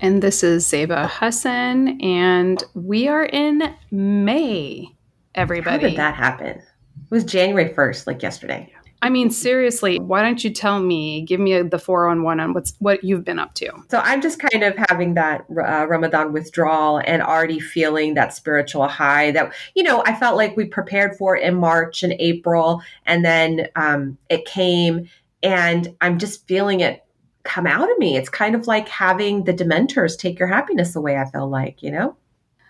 And this is Zeba Hassan, and we are in May, everybody. How did that happen? It was January 1st, like yesterday. I mean, seriously, why don't you tell me, give me the four on one on what's what you've been up to? So I'm just kind of having that uh, Ramadan withdrawal and already feeling that spiritual high that you know I felt like we prepared for in March and April, and then um, it came, and I'm just feeling it come out of me. It's kind of like having the Dementors take your happiness away. I feel like you know.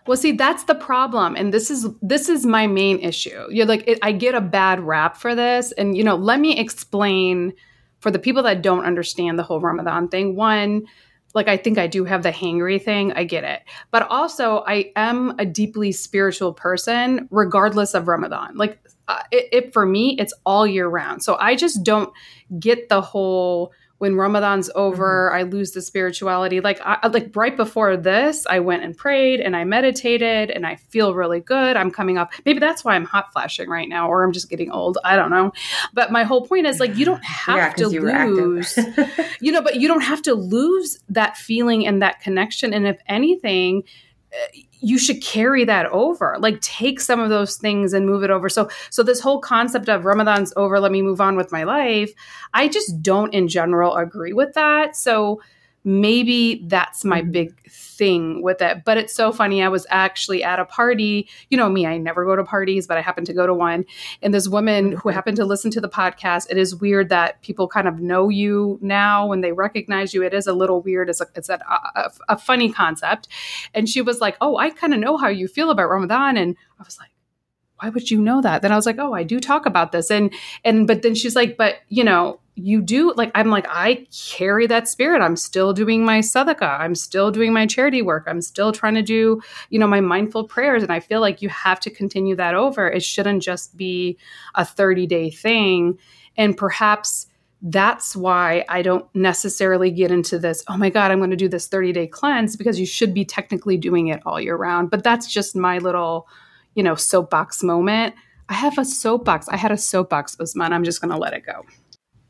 Well, see, that's the problem, and this is this is my main issue. You're like, it, I get a bad rap for this, and you know, let me explain for the people that don't understand the whole Ramadan thing. One, like I think I do have the hangry thing. I get it, but also I am a deeply spiritual person, regardless of Ramadan. Like, uh, it, it for me, it's all year round. So I just don't get the whole when Ramadan's over, mm-hmm. I lose the spirituality. Like I, like right before this, I went and prayed and I meditated and I feel really good. I'm coming up. Maybe that's why I'm hot flashing right now, or I'm just getting old. I don't know. But my whole point is like you don't have yeah, to lose, you know, but you don't have to lose that feeling and that connection. And if anything, you should carry that over. Like take some of those things and move it over. So so this whole concept of ramadan's over let me move on with my life i just don't in general agree with that. So maybe that's my mm-hmm. big thing with it. But it's so funny. I was actually at a party. You know me, I never go to parties, but I happened to go to one. And this woman who mm-hmm. happened to listen to the podcast, it is weird that people kind of know you now when they recognize you. It is a little weird. It's a, it's a, a, a funny concept. And she was like, Oh, I kind of know how you feel about Ramadan. And I was like, why would you know that? Then I was like, oh, I do talk about this. And, and, but then she's like, but, you know, you do like i'm like i carry that spirit. I'm still doing my sadaqah i'm still doing my charity work. I'm still trying to do you know my mindful prayers. And i feel like you have to continue that over. It shouldn't just be a 30 day thing. And perhaps that's why i don't necessarily get into this oh my god i'm going to do this 30 day cleanse because you should be technically doing it all year round. But that's just my little you know soapbox moment i have a soapbox i had a soapbox Uzma. i'm just going to let it go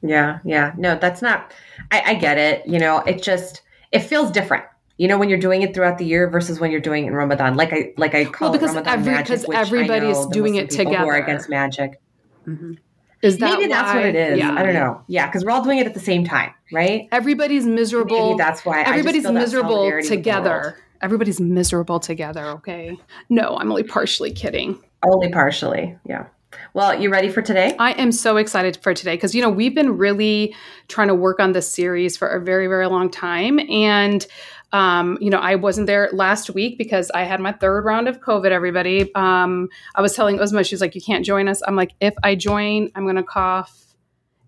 yeah, yeah. No, that's not. I, I get it. You know, it just it feels different. You know, when you're doing it throughout the year versus when you're doing it in Ramadan. Like I like I call well, because it Ramadan every, magic, because everybody's doing it together. Who are against magic. Mm-hmm. Is that maybe why? that's what it is? Yeah. I don't know. Yeah, because we're all doing it at the same time, right? Everybody's miserable. Maybe that's why everybody's miserable together. Everybody's miserable together. Okay. No, I'm only partially kidding. Only partially. Yeah. Well, you ready for today? I am so excited for today because, you know, we've been really trying to work on this series for a very, very long time. And, um, you know, I wasn't there last week because I had my third round of COVID, everybody. Um, I was telling Uzma, she's like, you can't join us. I'm like, if I join, I'm going to cough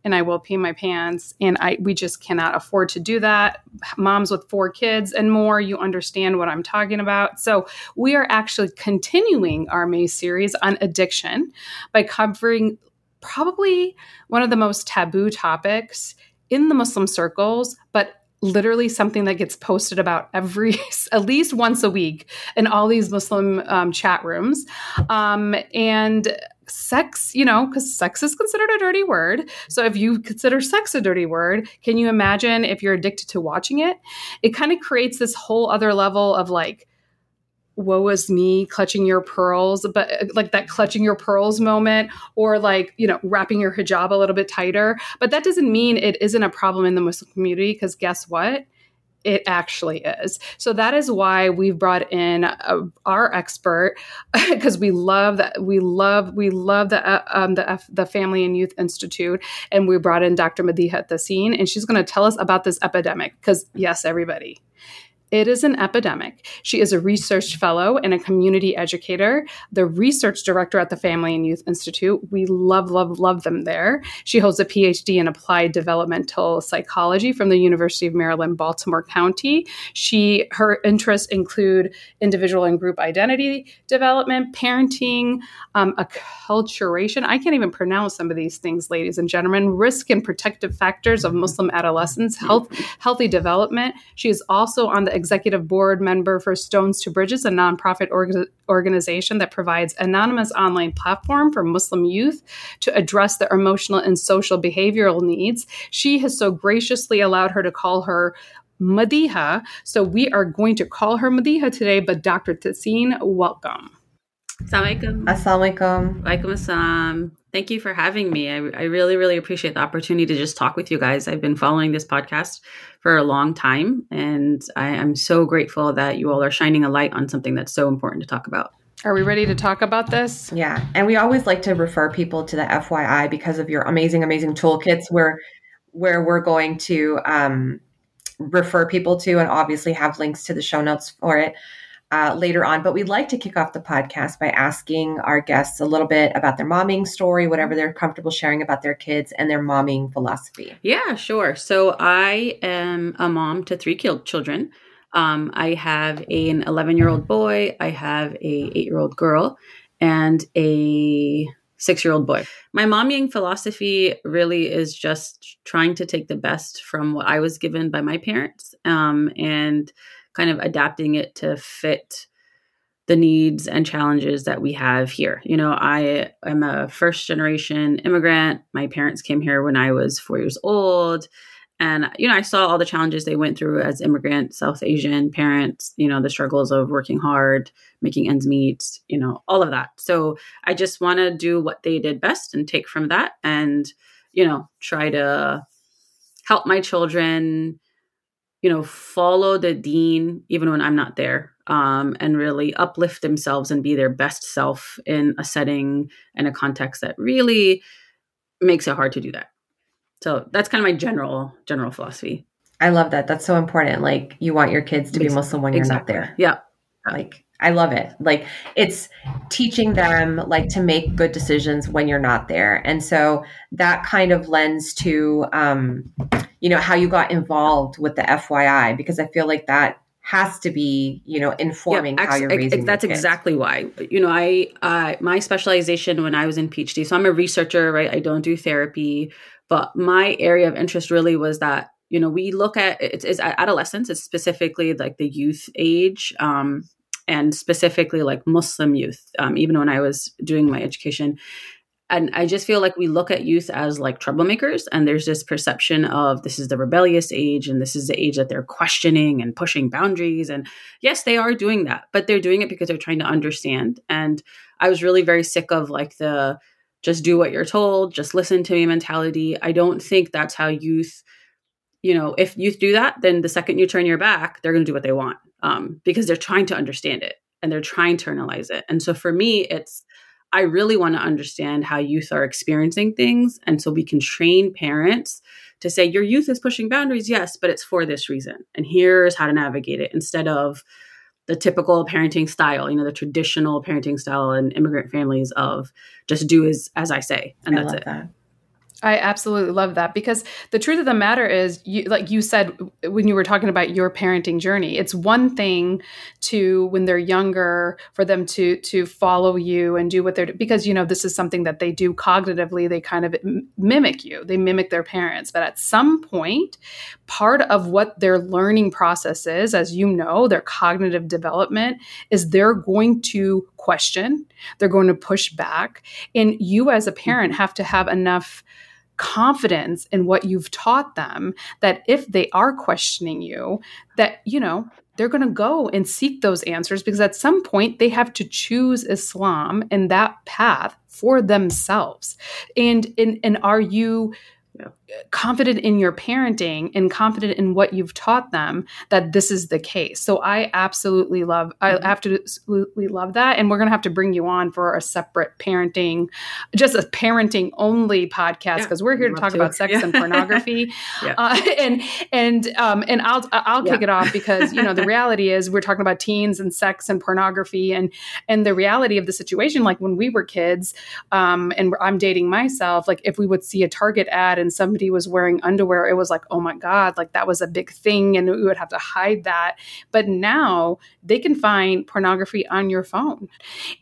and I will pee my pants. And I we just cannot afford to do that. Moms with four kids and more, you understand what I'm talking about. So we are actually continuing our May series on addiction by covering probably one of the most taboo topics in the Muslim circles, but literally something that gets posted about every at least once a week in all these muslim um, chat rooms um, and sex, you know, because sex is considered a dirty word. So if you consider sex a dirty word, can you imagine if you're addicted to watching it? It kind of creates this whole other level of like, woe is me clutching your pearls but uh, like that clutching your pearls moment or like you know wrapping your hijab a little bit tighter but that doesn't mean it isn't a problem in the muslim community because guess what it actually is. So that is why we've brought in uh, our expert because we love that we love we love the uh, um, the F, the Family and Youth Institute, and we brought in Dr. Madiha Tahseen, and she's going to tell us about this epidemic. Because yes, everybody, It is an epidemic. She is a research fellow and a community educator, the research director at the Family and Youth Institute. We love, love, love them there. She holds a PhD in applied developmental psychology from the University of Maryland, Baltimore County. She her interests include individual and group identity development, parenting, um, acculturation. I can't even pronounce some of these things, ladies and gentlemen. Risk and protective factors of Muslim adolescents, health, healthy development. She is also on the executive board member for Stones to Bridges, a nonprofit org- organization that provides anonymous online platform for Muslim youth to address their emotional and social behavioral needs. She has so graciously allowed her to call her Madiha. So we are going to call her Madiha today, but Dr. Tahseen, welcome. Assalamualaikum. Assalamualaikum. Walaikum assalam. Thank you for having me. I, I really, really appreciate the opportunity to just talk with you guys. I've been following this podcast for a long time, and I am so grateful that you all are shining a light on something that's so important to talk about. Are we ready to talk about this? Yeah. And we always like to refer people to the FYI because of your amazing, amazing toolkits where where we're going to um, refer people to and obviously have links to the show notes for it uh, later on. But we'd like to kick off the podcast by asking our guests a little bit about their momming story, whatever they're comfortable sharing about their kids and their momming philosophy. Yeah, sure. So I am a mom to three children. Um, I have an 11 year old boy, I have a eight year old girl, and a six year old boy. My momming philosophy really is just trying to take the best from what I was given by my parents um, and kind of adapting it to fit the needs and challenges that we have here. You know, I am a first generation immigrant. My parents came here when I was four years old. And, you know, I saw all the challenges they went through as immigrant South Asian parents, you know, the struggles of working hard, making ends meet, you know, all of that. So I just want to do what they did best and take from that and, you know, try to help my children you know, follow the deen even when I'm not there, um, and really uplift themselves and be their best self in a setting and a context that really makes it hard to do that. So that's kind of my general general philosophy. I love that. That's so important. Like you want your kids to be Muslim when you're exactly. not there. Yeah. Like I love it. Like it's teaching them like to make good decisions when you're not there. And so that kind of lends to um you know how you got involved with the FYI because I feel like that has to be you know informing yeah, how you're raising. That's exactly why. You know, I uh, my specialization when I was in PhD. So I'm a researcher, right? I don't do therapy, but my area of interest really was that you know we look at it's, it's adolescence. It's specifically like the youth age. Um, and specifically like Muslim youth, um, even when I was doing my education and I just feel like we look at youth as like troublemakers, and there's this perception of this is the rebellious age, and this is the age that they're questioning and pushing boundaries. And yes, they are doing that, but they're doing it because they're trying to understand. And I was really very sick of like the just do what you're told, just listen to me mentality. I don't think that's how youth, you know, if youth do that, then the second you turn your back, they're going to do what they want um, because they're trying to understand it and they're trying to internalize it. And so for me, it's I really want to understand how youth are experiencing things. And so we can train parents to say, your youth is pushing boundaries, yes, but it's for this reason. And here's how to navigate it instead of the typical parenting style, you know, the traditional parenting style in immigrant families of just do as, as I say. And I that's it. That. I absolutely love that because the truth of the matter is, you, like you said when you were talking about your parenting journey, it's one thing to when they're younger for them to to follow you and do what they're because you know this is something that they do cognitively. They kind of mimic you, they mimic their parents. But at some point, part of what their learning process is, as you know, their cognitive development is they're going to question, they're going to push back, and you as a parent have to have enough confidence in what you've taught them that if they are questioning you that you know they're going to go and seek those answers because at some point they have to choose islam and that path for themselves. And and, and are you confident in your parenting and confident in what you've taught them that this is the case. So I absolutely love I mm-hmm. absolutely love that and we're going to have to bring you on for a separate parenting just a parenting only podcast because yeah, we're here to talk to. about sex yeah. and pornography. yeah. uh, and and um and I'll I'll kick it off because you know the reality is we're talking about teens and sex and pornography and and the reality of the situation like when we were kids um and I'm dating myself like if we would see a Target ad and some somebody was wearing underwear, it was like, oh my God, like that was a big thing. And we would have to hide that. But now they can find pornography on your phone.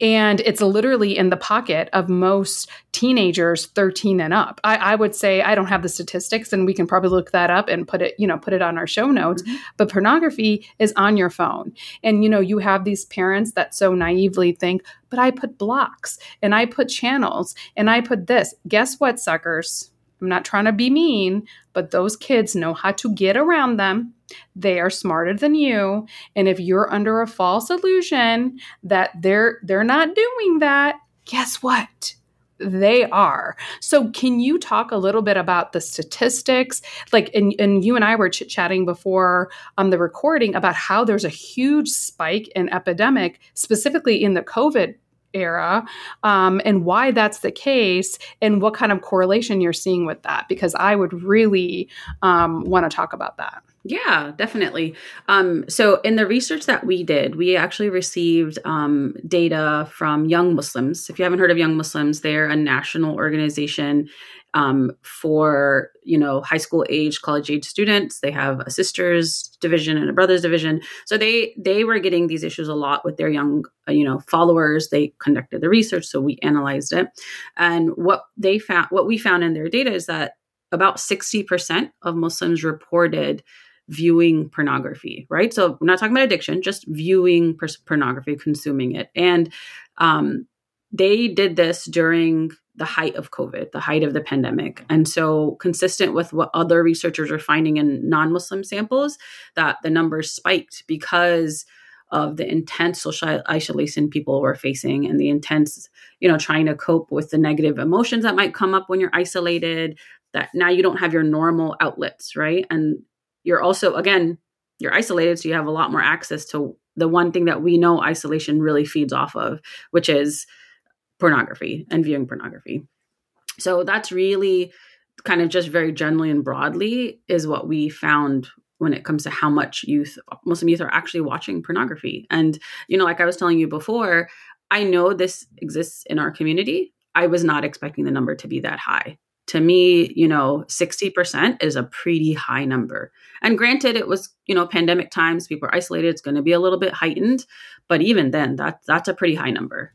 And it's literally in the pocket of most teenagers 13 and up. I, I would say I don't have the statistics and we can probably look that up and put it, you know, put it on our show notes. Mm-hmm. But pornography is on your phone. And, you know, you have these parents that so naively think, but I put blocks and I put channels and I put this. Guess what, suckers? I'm not trying to be mean, but those kids know how to get around them. They are smarter than you, and if you're under a false illusion that they're they're not doing that, guess what? they are. So, can you talk a little bit about the statistics? Like, and, and you and I were chit chatting before um, the recording about how there's a huge spike in epidemic, specifically in the COVID era um, and why that's the case and what kind of correlation you're seeing with that because i would really um, want to talk about that yeah, definitely. Um, so, in the research that we did, we actually received um, data from Young Muslims. If you haven't heard of Young Muslims, they're a national organization um, for you know high school age college age students. They have a sisters division and a brothers division. So they they were getting these issues a lot with their young uh, you know followers. They conducted the research so we analyzed it. And what they found what we found in their data is that about 60% of muslims reported viewing pornography right? So we're not talking about addiction just viewing pornography consuming it. And um, they did this during the height of COVID, the height of the pandemic. And so, consistent with what other researchers are finding in non Muslim samples, that the numbers spiked because of the intense social isolation people were facing and the intense, you know, trying to cope with the negative emotions that might come up when you're isolated, that now you don't have your normal outlets, right? And you're also, again, you're isolated, so you have a lot more access to the one thing that we know isolation really feeds off of, which is pornography and viewing pornography. So that's really kind of just very generally and broadly is what we found when it comes to how much youth muslim youth are actually watching pornography. And you know like i was telling you before i know this exists in our community. I was not expecting the number to be that high. To me you know 60% is a pretty high number. And granted it was you know pandemic times people are isolated it's going to be a little bit heightened but even then that that's a pretty high number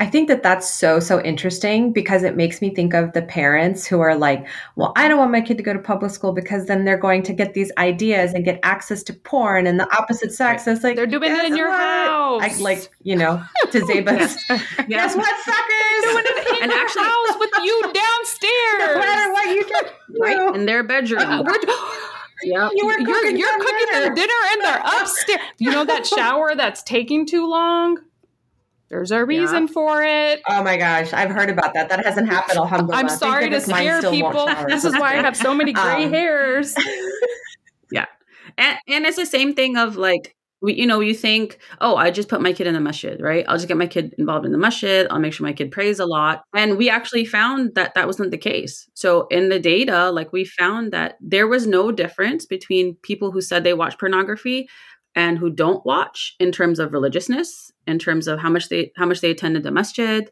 I think that that's so, so interesting because it makes me think of the parents who are like, well, I don't want my kid to go to public school because then they're going to get these ideas and get access to porn and the opposite sex. Right. It's like, they're doing it in your what? house. I, like, you know, to Zeba's, yeah. guess what, suckers? Doing it in and your actually, house with you downstairs. No matter what you do. Right? In their bedroom. Uh, Yep. You are cooking you're, you're cooking dinner. their dinner and they're upstairs. You know that shower that's taking too long? There's a reason yeah. for it. Oh my gosh, I've heard about that. That hasn't happened. Alhamdulillah. I'm sorry to scare people. This is why I have so many gray um, hairs. yeah, and and it's the same thing of like we, you know, you think, oh, I just put my kid in the masjid, right? I'll just get my kid involved in the masjid. I'll make sure my kid prays a lot. And we actually found that that wasn't the case. So in the data, like we found that there was no difference between people who said they watch pornography and who don't watch in terms of religiousness, in terms of how much they how much they attended the masjid,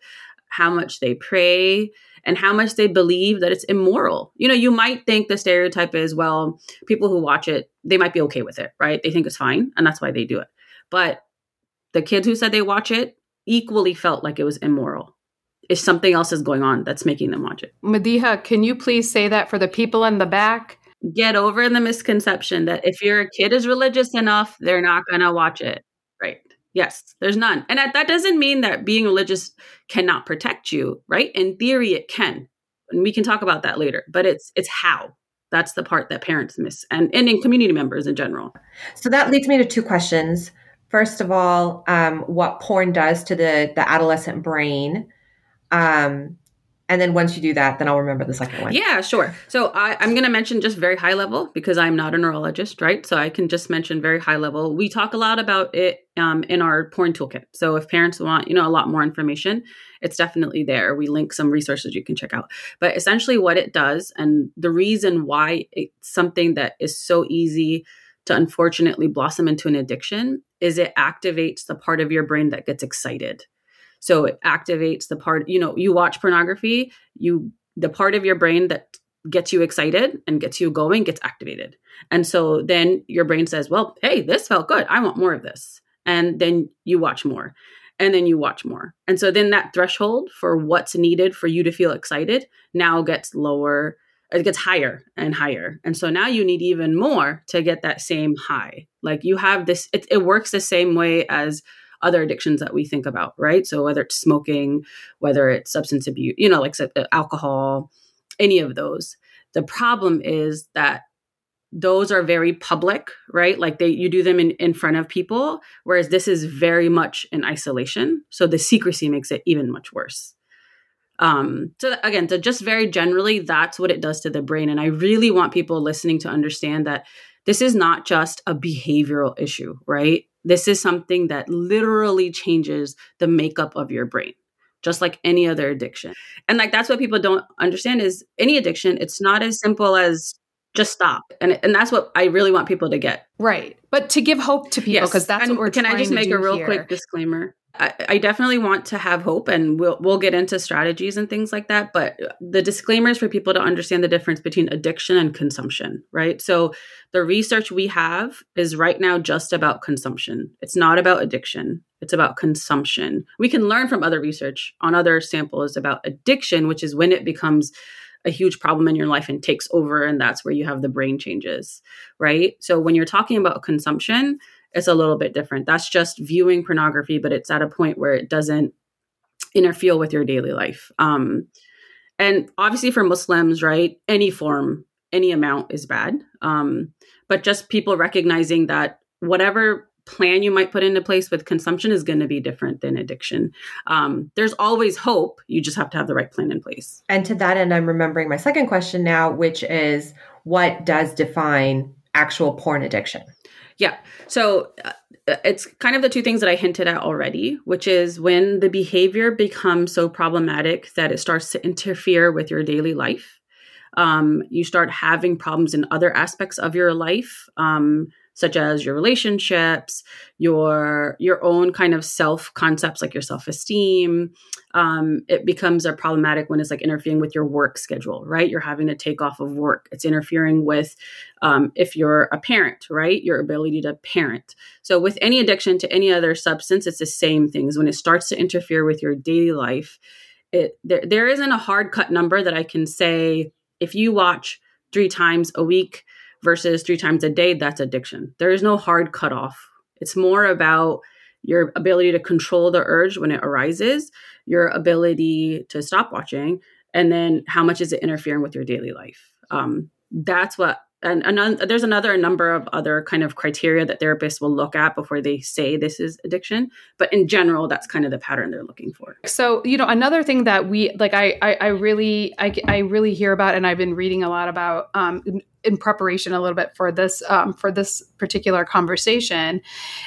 how much they pray, and how much they believe that it's immoral. You know, you might think the stereotype is, well, people who watch it, they might be okay with it, right? They think it's fine, and that's why they do it. But the kids who said they watch it equally felt like it was immoral. If something else is going on that's making them watch it. Madiha, can you please say that for the people in the back? get over the misconception that if your kid is religious enough, they're not going to watch it. Right. Yes, there's none. And that, doesn't mean that being religious cannot protect you, right? In theory, it can. And we can talk about that later, but it's it's how. That's the part that parents miss and, and in community members in general. So that leads me to two questions. First of all, um, what porn does to the, the adolescent brain. Um, And then once you do that, then I'll remember the second one. Yeah, sure. So I, am going to mention just very high level because I'm not a neurologist, right? So I can just mention very high level. We talk a lot about it um, in our porn toolkit. So if parents want, you know, a lot more information, it's definitely there. We link some resources you can check out. But essentially, what it does, and the reason why it's something that is so easy to unfortunately blossom into an addiction, is it activates the part of your brain that gets excited. So it activates the part, you know, you watch pornography, you the part of your brain that gets you excited and gets you going gets activated. And so then your brain says, "Well, hey, this felt good. I want more of this." And then you watch more. And then you watch more. And so then that threshold for what's needed for you to feel excited now gets lower it gets higher and higher and so now you need even more to get that same high like you have this it, it works the same way as other addictions that we think about, right? So whether it's smoking, whether it's substance abuse, you know, like uh, alcohol, any of those. The problem is that those are very public, right? Like they you do them in, in front of people, whereas this is very much in isolation. So the secrecy makes it even much worse. Um, so again, so just very generally, that's what it does to the brain. And I really want people listening to understand that this is not just a behavioral issue, right? This is something that literally changes the makeup of your brain, just like any other addiction. And like that's what people don't understand is any addiction, it's not as simple as just stop. And and that's what I really want people to get. Right. But to give hope to people because yes. that's and what we're can I just make a real here. quick disclaimer? I, I, definitely want to have hope and we'll we'll get into strategies and things like that but the disclaimers for people to understand the difference between addiction and consumption right? So the research we have is right now just about consumption. It's not about addiction. It's about consumption. We can learn from other research on other samples about addiction which is when it becomes a huge problem in your life and takes over and that's where you have the brain changes right? So when you're talking about consumption it's a little bit different. That's just viewing pornography, but it's at a point where it doesn't interfere with your daily life. Um, and obviously, for Muslims, right, any form, any amount is bad. Um, but just people recognizing that whatever plan you might put into place with consumption is going to be different than addiction. Um, there's always hope. You just have to have the right plan in place. And to that end, I'm remembering my second question now, which is what does define actual porn addiction? Yeah. So uh, it's kind of the two things that I hinted at already, which is when the behavior becomes so problematic that it starts to interfere with your daily life. Um, you start having problems in other aspects of your life. Um, such as your relationships, your your own kind of self concepts like your self esteem. Um, it becomes a problematic when it's like interfering with your work schedule, right? You're having to take off of work. It's interfering with um, if you're a parent, right? Your ability to parent. So with any addiction to any other substance, it's the same things. When it starts to interfere with your daily life, it there there isn't a hard cut number that I can say if you watch three times a week versus three times a day, that's addiction. There is no hard cutoff. It's more about your ability to control the urge when it arises, your ability to stop watching, and then how much is it interfering with your daily life. Um, that's what and another, there's another number of other kind of criteria that therapists will look at before they say this is addiction. But in general that's kind of the pattern they're looking for. So you know another thing that we like i i, I really I, I really hear about and i've been reading a lot about um, in, in preparation a little bit for this um, for this particular conversation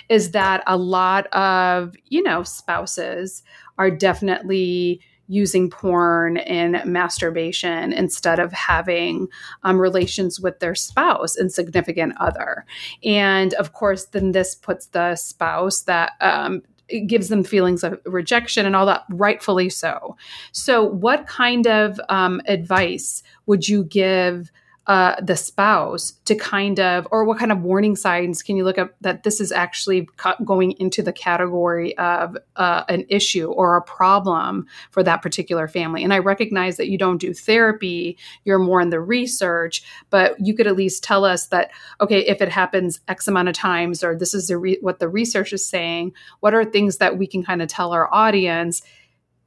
is that a lot of you know spouses are definitely using porn and masturbation instead of having um, relations with their spouse and significant other. And of course, then this puts the spouse that um, it gives them feelings of rejection and all that, rightfully so. So, what kind of um, advice would you give uh, the spouse to kind of, or what kind of warning signs can you look up that this is actually going into the category of uh, an issue or a problem for that particular family? And I recognize that you don't do therapy, you're more in the research, but you could at least tell us that, okay, if it happens X amount of times, or this is the re- what the research is saying, what are things that we can kind of tell our audience?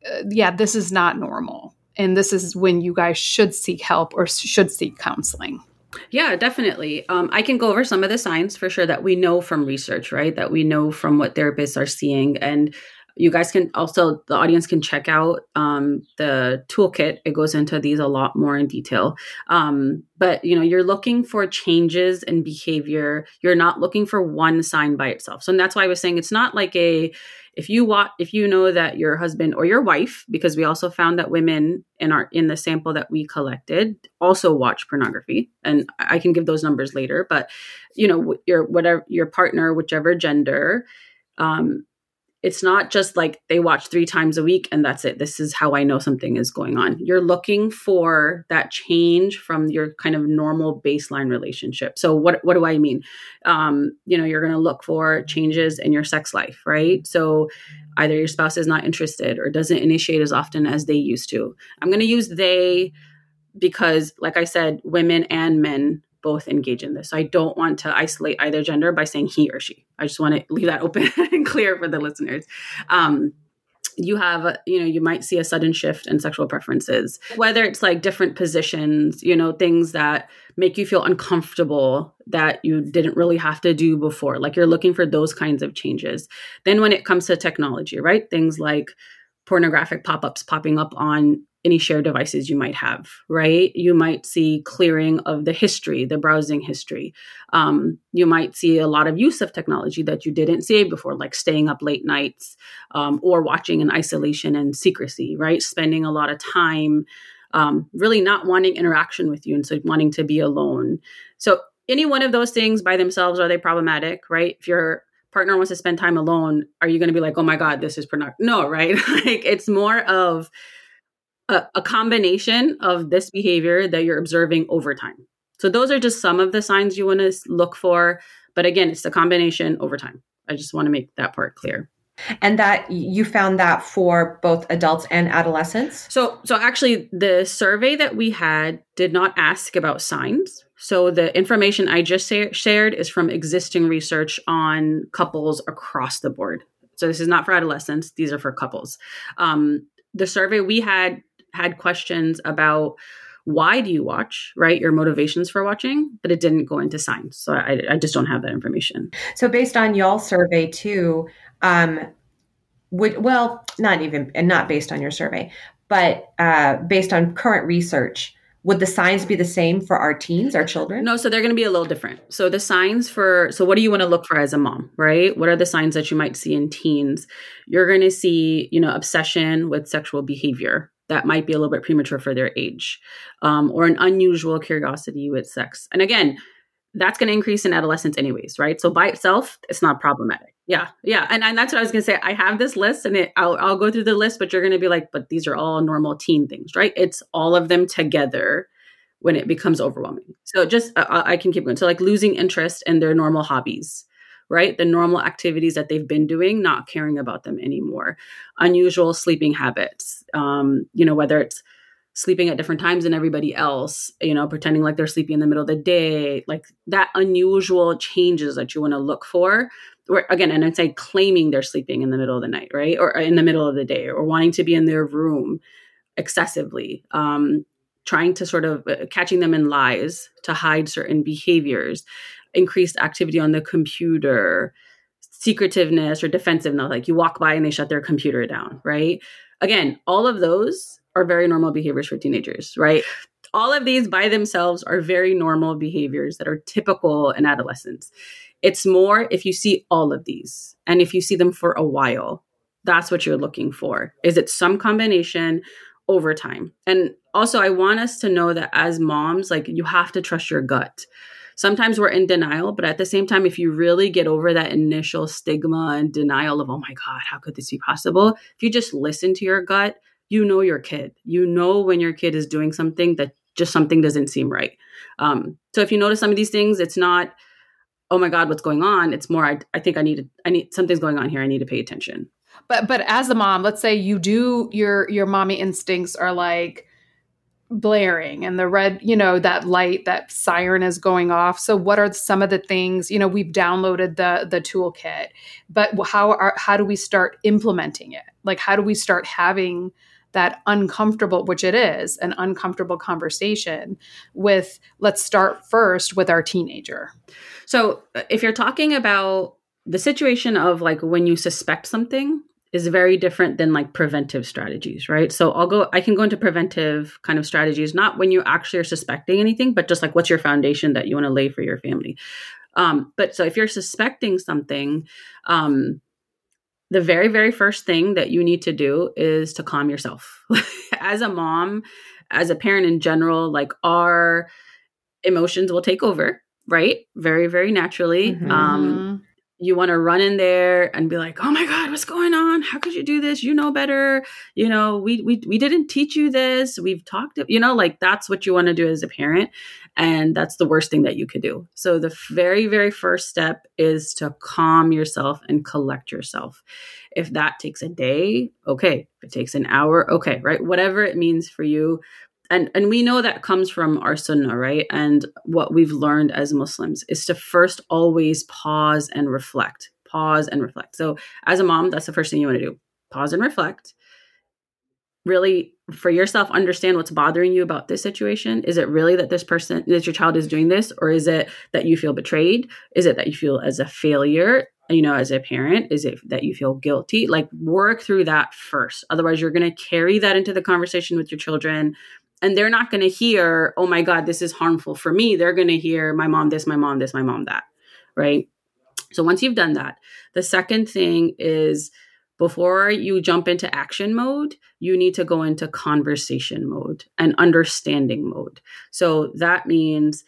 Uh, yeah, this is not normal and this is when you guys should seek help or should seek counseling. Yeah, definitely. Um, I can go over some of the signs for sure that we know from research, right? That we know from what therapists are seeing. And you guys can also the audience can check out um, the toolkit it goes into these a lot more in detail um, but you know you're looking for changes in behavior you're not looking for one sign by itself so that's why i was saying it's not like a if you want if you know that your husband or your wife because we also found that women in our in the sample that we collected also watch pornography and i can give those numbers later but you know your whatever your partner whichever gender um, it's not just like they watch three times a week and that's it. This is how I know something is going on. You're looking for that change from your kind of normal baseline relationship. So what what do I mean? Um, you know, you're going to look for changes in your sex life, right? So either your spouse is not interested or doesn't initiate as often as they used to. I'm going to use they because like I said, women and men both engage in this. So I don't want to isolate either gender by saying he or she. I just want to leave that open and clear for the listeners. Um, you have you know you might see a sudden shift in sexual preferences whether it's like different positions you know things that make you feel uncomfortable that you didn't really have to do before like you're looking for those kinds of changes then when it comes to technology right things like pornographic pop-ups popping up on any shared devices you might have, right? You might see clearing of the history, the browsing history. Um, you might see a lot of use of technology that you didn't see before, like staying up late nights um, or watching in isolation and secrecy, right? Spending a lot of time um, really not wanting interaction with you and so wanting to be alone. So, any one of those things by themselves, are they problematic, right? If your partner wants to spend time alone, are you going to be like, oh my God, this is pornography? No, right? like it's more of, a, a combination of this behavior that you're observing over time. So those are just some of the signs you want to look for. But again, it's the combination over time. I just want to make that part clear. And that you found that for both adults and adolescents? So so actually the survey that we had did not ask about signs. So the information I just say, shared is from existing research on couples across the board. So this is not for adolescents; these are for couples. Um, the survey we had had questions about why do you watch right your motivations for watching but it didn't go into signs so i, I just don't have that information. So based on y'all survey too um would well not even and not based on your survey but uh based on current research would the signs be the same for our teens our children? No so they're going to be a little different. So the signs for so what do you want to look for as a mom right? What are the signs that you might see in teens? You're going to see you know obsession with sexual behavior that might be a little bit premature for their age, um, or an unusual curiosity with sex. And again, that's going to increase in adolescence, anyways, right? So by itself, it's not problematic. Yeah, yeah, and, and that's what I was going to say. I have this list, and it, I'll, I'll go through the list, but you're going to be like, but these are all normal teen things, right? It's all of them together when it becomes overwhelming. So just uh, I can keep going. So like losing interest in their normal hobbies, right? The normal activities that they've been doing, not caring about them anymore. Unusual sleeping habits, um, you know, whether it's sleeping at different times than everybody else, you know, pretending like they're sleeping in the middle of the day, like that unusual changes that you want to look for. Or again, and I'd say claiming they're sleeping in the middle of the night, right? Or in the middle of the day, or wanting to be in their room excessively. Um, trying to sort of uh, catching them in lies to hide certain behaviors increased activity on the computer, secretiveness or defensiveness. Like you walk by and they shut their computer down, right? Again, all of those are very normal behaviors for teenagers, right? All of these by themselves are very normal behaviors that are typical in adolescence. It's more if you see all of these and if you see them for a while, that's what you're looking for. Is it some combination over time? And also, I want us to know that as moms, like you have to trust your gut sometimes we're in denial, but at the same time, if you really get over that initial stigma and denial of, oh my God, how could this be possible? If you just listen to your gut, you know your kid. You know when your kid is doing something that just something doesn't seem right. Um, so if you notice some of these things, it's not, oh my God, what's going on? It's more, I, I think I need to, I need something's going on here. I need to pay attention. But but as a mom, let's say you do your your mommy instincts are like, blaring and the red you know that light that siren is going off. So what are some of the things you know we've downloaded the the toolkit but how are how do we start implementing it? Like how do we start having that uncomfortable which it is an uncomfortable conversation with let's start first with our teenager? So uh, if you're talking about the situation of like when you suspect something is very different than like preventive strategies, right? So I'll go, I can go into preventive kind of strategies, not when you actually are suspecting anything, but just like what's your foundation that you want to lay for your family. Um, but so if you're suspecting something, um, the very, very first thing that you need to do is to calm yourself. as a mom, as a parent in general, like our emotions will take over, right? Very, very naturally. Mm-hmm. Um, you want to run in there and be like, "Oh my god, what's going on? How could you do this? You know better. You know, we we we didn't teach you this. We've talked, you know, like that's what you want to do as a parent, and that's the worst thing that you could do. So the very very first step is to calm yourself and collect yourself. If that takes a day, okay. If it takes an hour, okay, right? Whatever it means for you, and and we know that comes from our sunnah right? And what we've learned as muslims is to first always pause and reflect pause and reflect. So as a mom that's the first thing you want to do pause and reflect. Really for yourself understand what's bothering you about this situation. Is it really that this person that your child is doing this or is it that you feel betrayed? Is it that you feel as a failure you know as a parent? Is it that you feel guilty? Like work through that first. Otherwise you're going to carry that into the conversation with your children and they're not going to hear oh my god this is harmful for me. They're going to hear my mom this my mom this my mom that right? So once you've done that the second thing is before you jump into action mode you need to go into conversation mode and understanding mode. So that means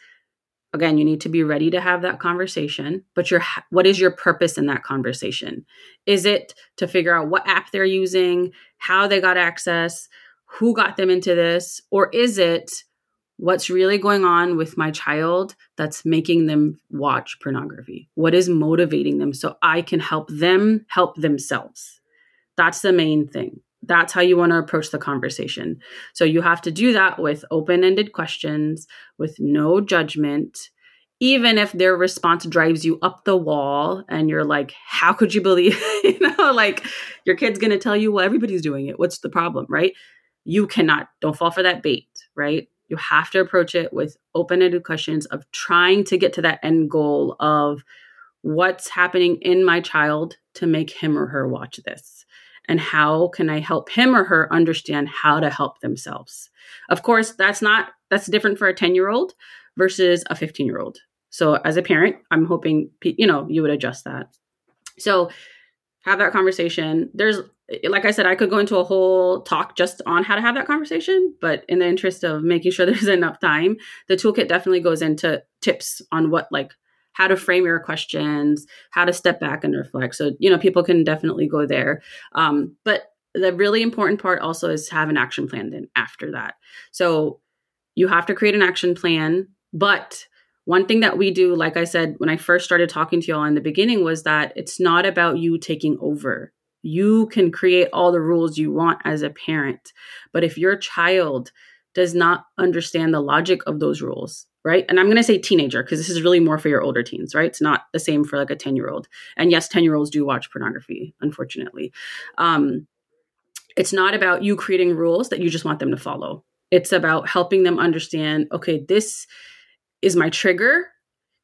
again you need to be ready to have that conversation but your what is your purpose in that conversation? Is it to figure out what app they're using how they got access who got them into this? Or is it what's really going on with my child that's making them watch pornography? What is motivating them so I can help them help themselves? That's the main thing. That's how you want to approach the conversation. So you have to do that with open ended questions, with no judgment. Even if their response drives you up the wall and you're like, how could you believe, you know, like your kid's going to tell you, well, everybody's doing it. What's the problem? Right you cannot, don't fall for that bait, right? You have to approach it with open ended questions of trying to get to that end goal of what's happening in my child to make him or her watch this? And how can i help him or her understand how to help themselves? Of course that's not that's different for a 10 year old versus a 15 year old so as a parent i'm hoping you know you would adjust that. So have that conversation. There's like I said, I could go into a whole talk just on how to have that conversation, but in the interest of making sure there's enough time, the toolkit definitely goes into tips on what, like, how to frame your questions, how to step back and reflect. So, you know, people can definitely go there. Um, but the really important part also is to have an action plan then after that. So, you have to create an action plan, but one thing that we do, like I said, when I first started talking to y'all in the beginning, was that it's not about you taking over you can create all the rules you want as a parent. But if your child does not understand the logic of those rules, right? And I'm going to say teenager because this is really more for your older teens, right? It's not the same for like a 10 year old. And yes, 10 year olds do watch pornography, unfortunately. Um, it's not about you creating rules that you just want them to follow. It's about helping them understand okay, this is my trigger.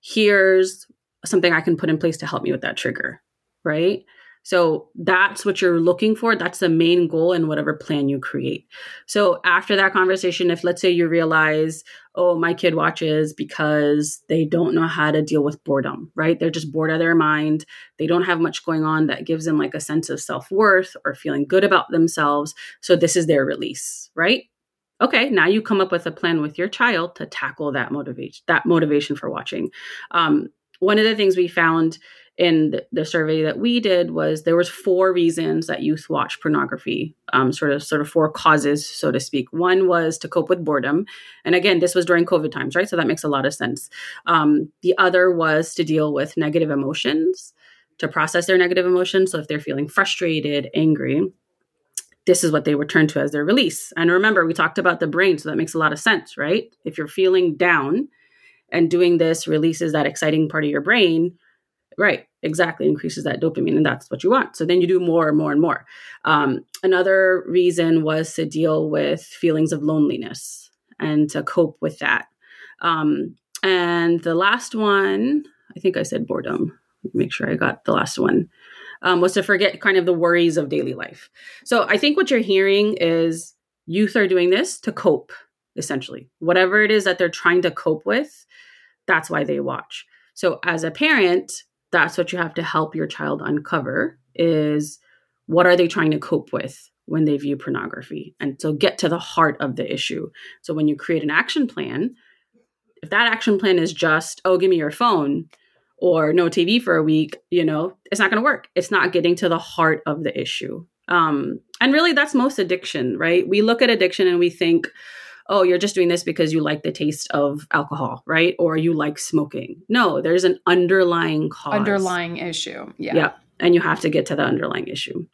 Here's something I can put in place to help me with that trigger, right? So that's what you're looking for. That's the main goal in whatever plan you create. So after that conversation, if let's say you realize, oh, my kid watches because they don't know how to deal with boredom, right? They're just bored out of their mind. They don't have much going on that gives them like a sense of self worth or feeling good about themselves. So this is their release, right? Okay, now you come up with a plan with your child to tackle that motivation, that motivation for watching. Um, one of the things we found in the survey that we did was there was four reasons that youth watch pornography um, sort of sort of four causes so to speak. One was to cope with boredom. And again this was during covid times right? So that makes a lot of sense. Um, the other was to deal with negative emotions to process their negative emotions. So if they're feeling frustrated angry this is what they would turn to as their release. And remember we talked about the brain so that makes a lot of sense right? If you're feeling down and doing this releases that exciting part of your brain Right, exactly. Increases that dopamine, and that's what you want. So then you do more and more and more. Um, another reason was to deal with feelings of loneliness and to cope with that. Um, and the last one, I think I said boredom. Make sure I got the last one. um, was to forget kind of the worries of daily life. So I think what you're hearing is youth are doing this to cope, essentially. Whatever it is that they're trying to cope with, that's why they watch. So as a parent, that's what you have to help your child uncover is what are they trying to cope with when they view pornography? And so get to the heart of the issue. So when you create an action plan if that action plan is just oh give me your phone or no tv for a week you know it's not going to work. It's not getting to the heart of the issue. Um, and really that's most addiction right? We look at addiction and we think oh you're just doing this because you like the taste of alcohol right or you like smoking no there's an underlying cause underlying issue yeah yeah and you have to get to the underlying issue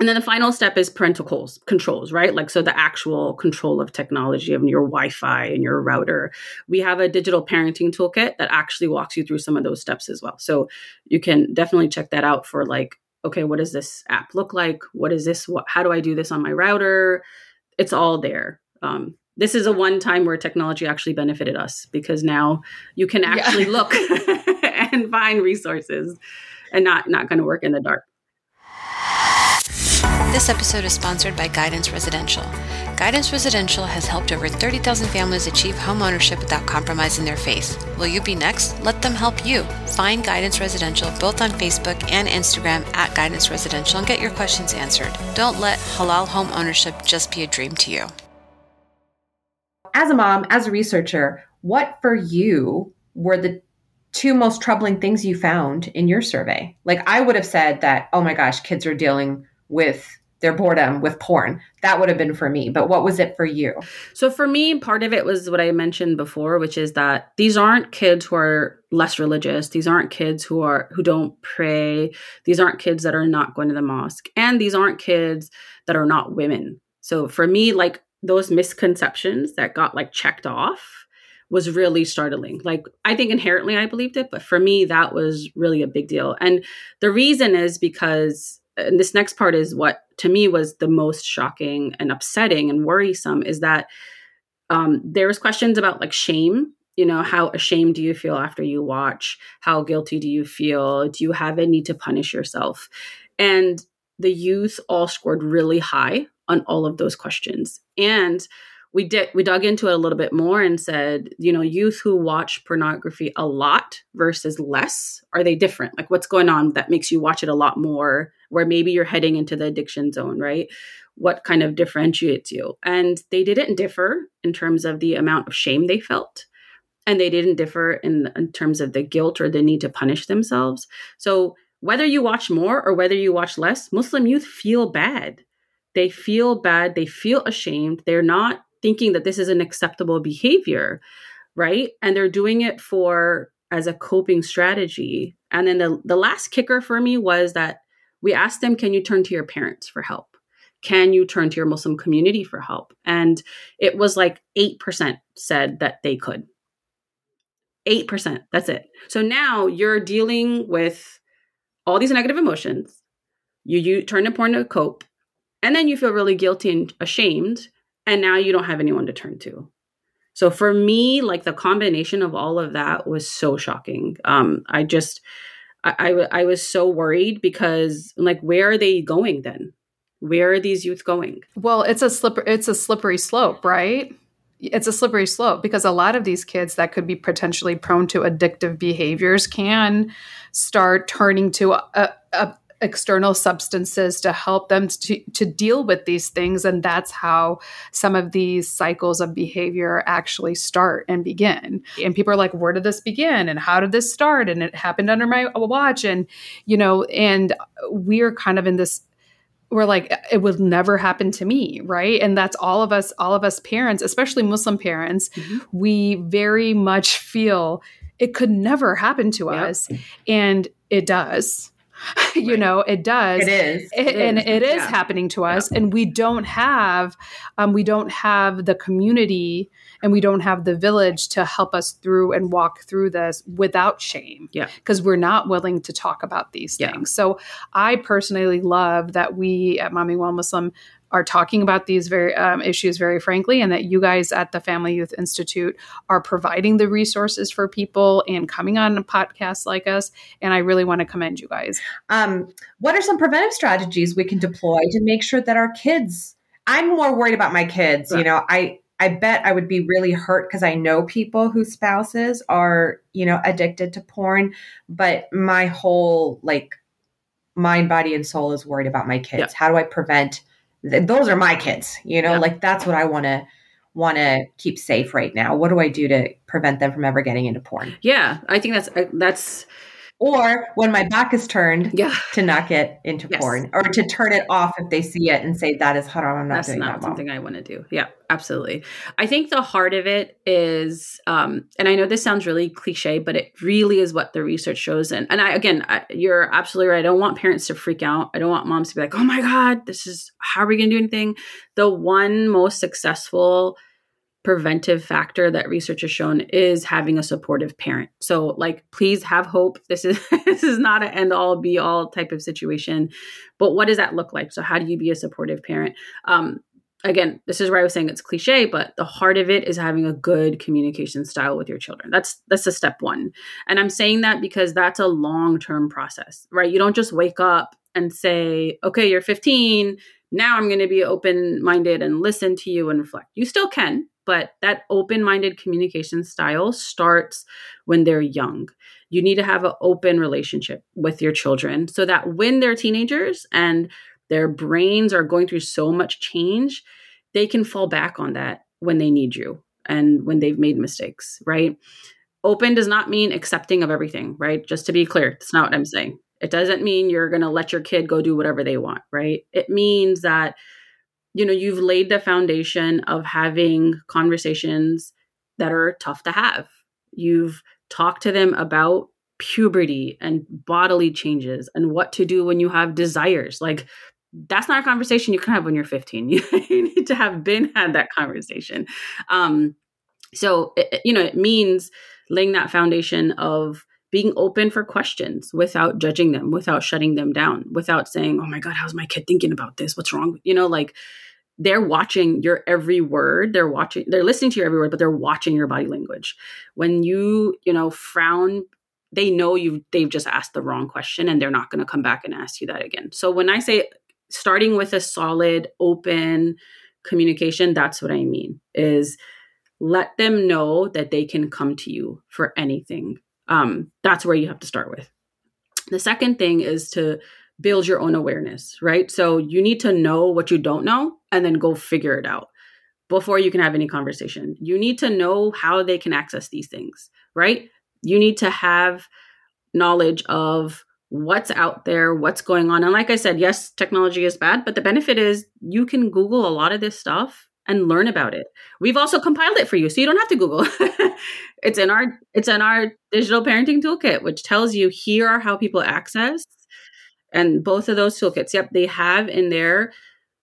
and then the final step is parental controls, controls, right? Like, so the actual control of technology of your Wi Fi and your router. We have a digital parenting toolkit that actually walks you through some of those steps as well. So you can definitely check that out for like, okay, what does this app look like? What is this? What, how do I do this on my router? It's all there. Um, this is a one time where technology actually benefited us because now you can actually yeah. look and find resources and not not going to work in the dark. This episode is sponsored by Guidance Residential. Guidance Residential has helped over 30,000 families achieve home ownership without compromising their faith. Will you be next? Let them help you. Find Guidance Residential both on Facebook and Instagram at Guidance Residential and get your questions answered. Don't let halal home ownership just be a dream to you. As a mom, as a researcher, what for you were the two most troubling things you found in your survey? Like I would have said that, oh my gosh, kids are dealing with their boredom with porn. That would have been for me. But what was it for you? So for me, part of it was what I mentioned before, which is that these aren't kids who are less religious. These aren't kids who are who don't pray. These aren't kids that are not going to the mosque. And these aren't kids that are not women. So for me, like those misconceptions that got like checked off was really startling. Like I think inherently I believed it, but for me that was really a big deal. And the reason is because and this next part is what to me was the most shocking and upsetting and worrisome is that um, there was questions about like shame you know how ashamed do you feel after you watch how guilty do you feel do you have a need to punish yourself and the youth all scored really high on all of those questions. And we did we dug into it a little bit more and said you know youth who watch pornography a lot versus less are they different? Like what's going on that makes you watch it a lot more where maybe you're heading into the addiction zone right? What kind of differentiates you? And they didn't differ in terms of the amount of shame they felt. And they didn't differ in, in terms of the guilt or the need to punish themselves. So whether you watch more or whether you watch less muslim youth feel bad they feel bad they feel ashamed they're not thinking that this is an acceptable behavior, right? And they're doing it for as a coping strategy. And then the, the last kicker for me was that we asked them, can you turn to your parents for help? Can you turn to your Muslim community for help? And it was like 8% said that they could. 8%. That's it. So now you're dealing with all these negative emotions. You, you turn to porn to cope. And then you feel really guilty and ashamed and now you don't have anyone to turn to. So for me like the combination of all of that was so shocking. Um i just I, I, I was so worried because like where are they going then? Where are these youth going? Well it's a slipper it's a slippery slope right? It's a slippery slope because a lot of these kids that could be potentially prone to addictive behaviors can start turning to a, a, external substances to help them to, to deal with these things. And that's how some of these cycles of behavior actually start and begin. And people are like, where did this begin? And how did this start? And it happened under my watch. And, you know, and we're kind of in this we're like it would never happen to me right and that's all of us all of us parents especially muslim parents mm-hmm. we very much feel it could never happen to yep. us and it does you right. know it does it is it, and it is yeah. happening to us yeah. and we don't have um, we don't have the community and we don't have the village to help us through and walk through this without shame yeah because we're not willing to talk about these things so i personally love that we at Momming While Muslim are talking about these very um, issues very frankly, and that you guys at the Family Youth Institute are providing the resources for people and coming on podcasts like us. And I really want to commend you guys. Um, what are some preventive strategies we can deploy to make sure that our kids? I'm more worried about my kids. Right. You know, I I bet I would be really hurt because I know people whose spouses are, you know, addicted to porn, but my whole like mind, body, and soul is worried about my kids. How do I prevent? Th- those are my kids, you know, like that's what I want to want to keep safe right now. What do I do to prevent them from ever getting into porn? Yeah, I think that's uh, that's or when my back is turned yeah. to not get into yes. porn or to turn it off if they see it and say that is haram i'm not that's doing not that something i want to do. Yeah absolutely. I think the heart of it is um, and i know this sounds really cliche but it really is what the research shows and and i again I, you're absolutely right. I don't want parents to freak out. I don't want moms to be like oh my god this is how are we going to do anything? The one most successful preventive factor that research has shown is having a supportive parent. So like please have hope. This is this is not an end all be all type of situation. But what does that look like? So how do you be a supportive parent? Um again, this is where I was saying it's cliche, but the heart of it is having a good communication style with your children. That's that's a step 1. And I'm saying that because that's a long-term process, right? You don't just wake up and say, "Okay, you're 15, now I'm going to be open minded and listen to you and reflect. You still can, but that open minded communication style starts when they're young. You need to have an open relationship with your children so that when they're teenagers and their brains are going through so much change, they can fall back on that when they need you and when they've made mistakes, right? Open does not mean accepting of everything, right? Just to be clear, that's not what I'm saying. It doesn't mean you're going to let your kid go do whatever they want, right? It means that you know you've laid the foundation of having conversations that are tough to have. You've talked to them about puberty and bodily changes and what to do when you have desires. Like that's not a conversation you can have when you're 15 you, need to have been had that conversation. Um so it, you know it means laying that foundation of being open for questions without judging them without shutting them down without saying oh my god how's my kid thinking about this? What's wrong you know like they're watching your every word they're watching they're listening to your every word but they're watching your body language. When you you know frown they know you they've just asked the wrong question and they're not going to come back and ask you that again. So when i say starting with a solid open communication that's what i mean is let them know that they can come to you for anything um, that's where you have to start with the second thing is to build your own awareness, right? So you need to know what you don't know and then go figure it out before you can have any conversation. You need to know how they can access these things, right? You need to have knowledge of what's out there, what's going on. And like I said, yes, technology is bad, but the benefit is you can Google a lot of this stuff and learn about it. We've also compiled it for you, so you don't have to Google. it's in our it's in our digital parenting toolkit, which tells you here are how people access and both of those toolkits, yep, they have in there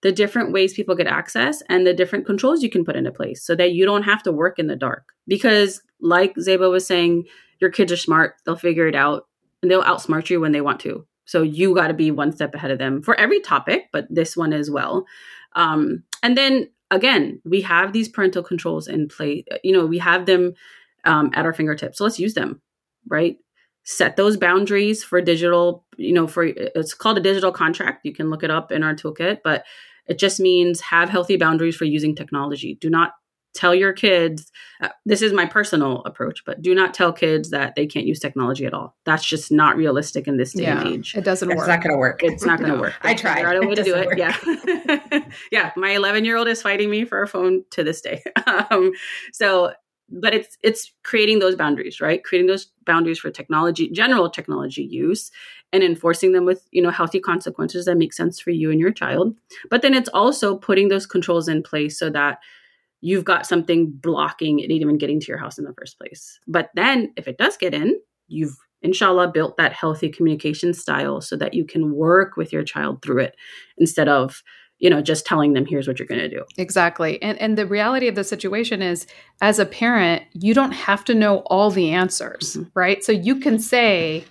the different ways people get access and the different controls you can put into place so that you don't have to work in the dark. Because, like Zeba was saying, your kids are smart, they'll figure it out, and they'll outsmart you when they want to. So you got to be one step ahead of them for every topic, but this one as well. Um, and then again, we have these parental controls in play. You know, we have them um, at our fingertips. So let's use them, right? set those boundaries for digital you know for it's called a digital contract. You can look it up in our toolkit but it just means have healthy boundaries for using technology. Do not tell your kids uh, this is my personal approach but do not tell kids that they can't use technology at all. That's just not realistic in this day yeah, and age. it doesn't it's work. it's not going to work. It's not going to work. I tried. Figure out a way it to do it. work. yeah yeah my 11 year old is fighting me for a phone to this day. Um, so but it's it's creating those boundaries right? Creating those boundaries for technology general technology use and enforcing them with you know healthy consequences that make sense for you and your child. But then it's also putting those controls in place so that you've got something blocking it even getting to your house in the first place. But then if it does get in you've inshallah built that healthy communication style so that you can work with your child through it instead of you know just telling them here's what you're going to do exactly and and the reality of the situation is as a parent you don't have to know all the answers mm-hmm. right so you can say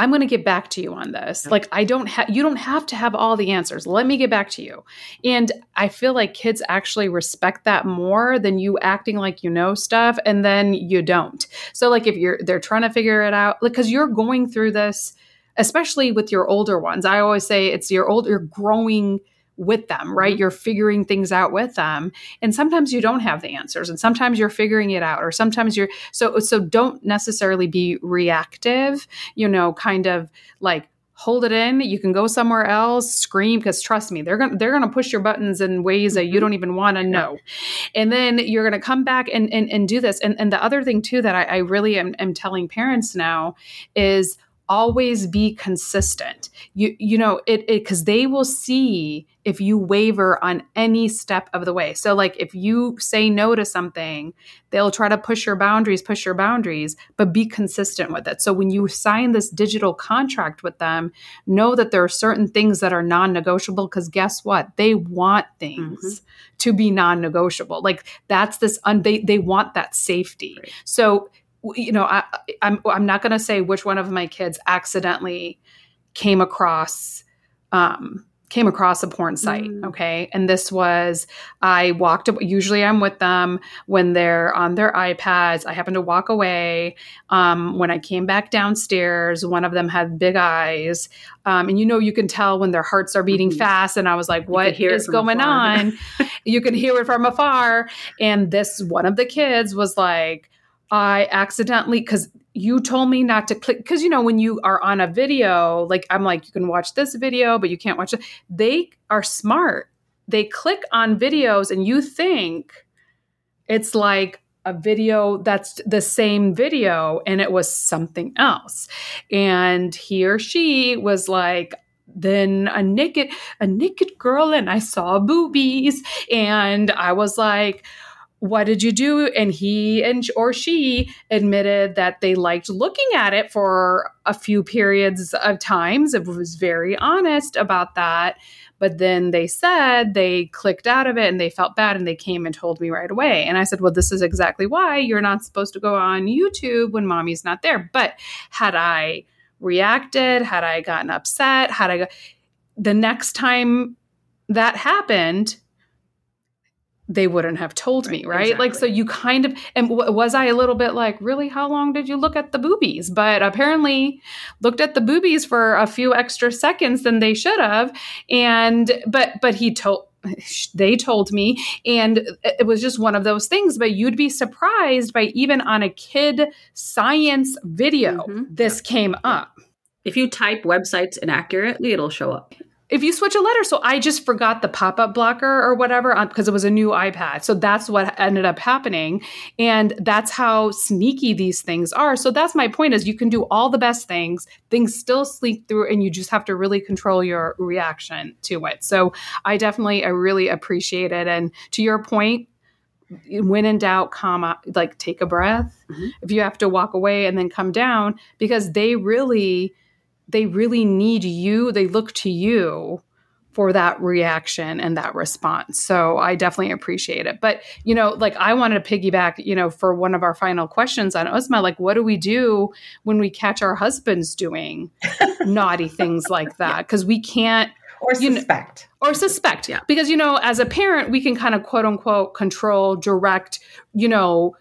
I'm going to get back to you on this. Like I don't have you don't have to have all the answers. Let me get back to you. And I feel like kids actually respect that more than you acting like you know stuff and then you don't. So like if you're they're trying to figure it out like cuz you're going through this especially with your older ones. I always say it's your old, you're growing with them, right? Mm-hmm. You're figuring things out with them. And sometimes you don't have the answers and sometimes you're figuring it out or sometimes you're so so don't necessarily be reactive, you know, kind of like hold it in. You can go somewhere else, scream because trust me, they're going to they're going to push your buttons in ways that you mm-hmm. don't even want to know. And then you're going to come back and, and and do this. And and the other thing too that I, I really am, am telling parents now is always be consistent. You you know it because they will see if you waver on any step of the way. So like if you say no to something, they'll try to push your boundaries, push your boundaries, but be consistent with it. So when you sign this digital contract with them, know that there are certain things that are non-negotiable because guess what? They want things mm-hmm. to be non-negotiable. Like that's this un- they they want that safety. Right. So you know, I, I'm I'm not going to say which one of my kids accidentally came across um, came across a porn site. Mm. Okay. And this was, I walked, usually I'm with them when they're on their iPads. I happened to walk away. Um, when I came back downstairs, one of them had big eyes. Um, and you know, you can tell when their hearts are beating mm-hmm. fast. And I was like, what is going on? you can hear it from afar. And this, one of the kids was like, I accidentally, because you told me not to click, because you know, when you are on a video, like I'm like, you can watch this video, but you can't watch it. They are smart. They click on videos and you think it's like a video that's the same video and it was something else. And he or she was like, then a naked a naked girl and I saw boobies and I was like what did you do? And he and or she admitted that they liked looking at it for a few periods of times. It was very honest about that. But then they said they clicked out of it and they felt bad and they came and told me right away. And i said well this is exactly why you're not supposed to go on youtube when mommy's not there. But had i reacted had i gotten upset had i the next time that happened they wouldn't have told me, right? Exactly. Like, so you kind of, and w- was I a little bit like, really, how long did you look at the boobies? But apparently looked at the boobies for a few extra seconds than they should have. And, but, but he told, they told me and it was just one of those things but you'd be surprised by even on a kid science video mm-hmm. this came up if you type websites inaccurately it'll show up if you switch a letter. So I just forgot the pop up blocker or whatever because it was a new iPad. So that's what ended up happening. And that's how sneaky these things are. So that's my point is you can do all the best things, things still sleep through, and you just have to really control your reaction to it. So I definitely, I really appreciate it. And to your point, when in doubt, comma, like take a breath. Mm-hmm. If you have to walk away and then come down, because they really, they really need you. They look to you for that reaction and that response. So I definitely appreciate it. But, you know, like I wanted to piggyback, you know, for one of our final questions on Uzma, like what do we do when we catch our husbands doing naughty things like that? Because we can't or suspect. Know, or suspect. Yeah. Because, you know, as a parent, we can kind of quote unquote control, direct, you know,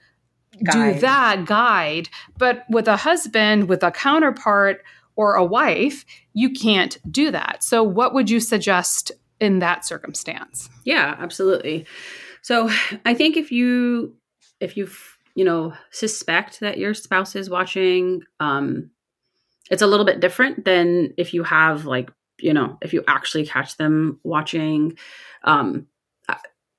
guide. do that guide. But with a husband, with a counterpart, or a wife, you can't do that. So, what would you suggest in that circumstance? Yeah, absolutely. So, I think if you if you you know suspect that your spouse is watching, um, it's a little bit different than if you have like you know if you actually catch them watching. Um, uh,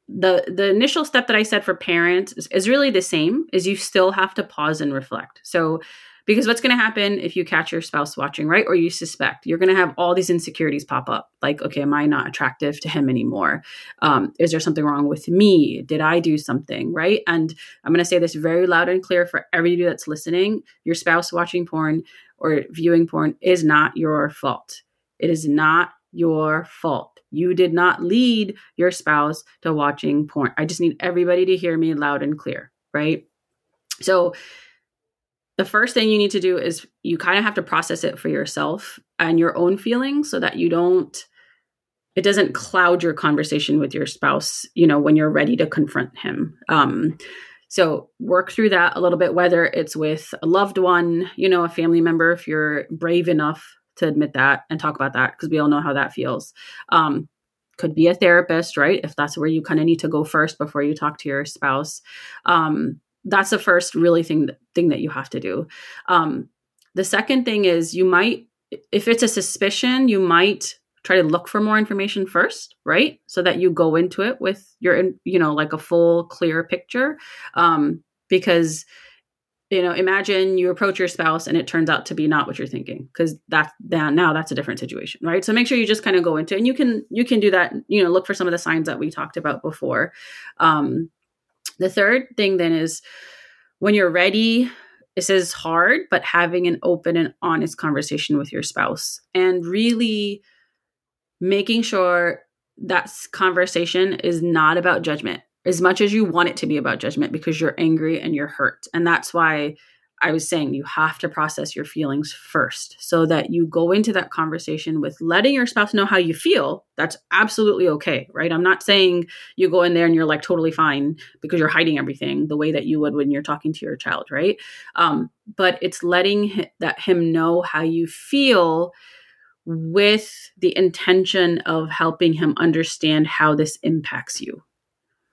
the the initial step that I said for parents is, is really the same. Is you still have to pause and reflect. So because what's going to happen if you catch your spouse watching, right? Or you suspect, you're going to have all these insecurities pop up. Like, okay, am I not attractive to him anymore? Um, is there something wrong with me? Did I do something, right? And I'm going to say this very loud and clear for everybody that's listening your spouse watching porn or viewing porn is not your fault. It is not your fault. You did not lead your spouse to watching porn. I just need everybody to hear me loud and clear, right? So, the first thing you need to do is you kind of have to process it for yourself and your own feelings so that you don't it doesn't cloud your conversation with your spouse you know when you're ready to confront him. Um so work through that a little bit whether it's with a loved one you know a family member if you're brave enough to admit that and talk about that because we all know how that feels. Um could be a therapist right? If that's where you kind of need to go first before you talk to your spouse. Um that's the first really thing thing that you have to do. Um, the second thing is you might, if it's a suspicion, you might try to look for more information first, right? So that you go into it with your, you know, like a full, clear picture. Um, because you know imagine you approach your spouse and it turns out to be not what you're thinking because that, that now that's a different situation right so make sure you just kind of go into it and you can you can do that you know look for some of the signs that we talked about before um the third thing then is when you're ready, this is hard, but having an open and honest conversation with your spouse and really making sure that conversation is not about judgment as much as you want it to be about judgment because you're angry and you're hurt. And that's why I was saying you have to process your feelings first so that you go into that conversation with letting your spouse know how you feel. That's absolutely okay, right? I'm not saying you go in there and you're like totally fine because you're hiding everything the way that you would when you're talking to your child, right? Um, but it's letting that him know how you feel with the intention of helping him understand how this impacts you,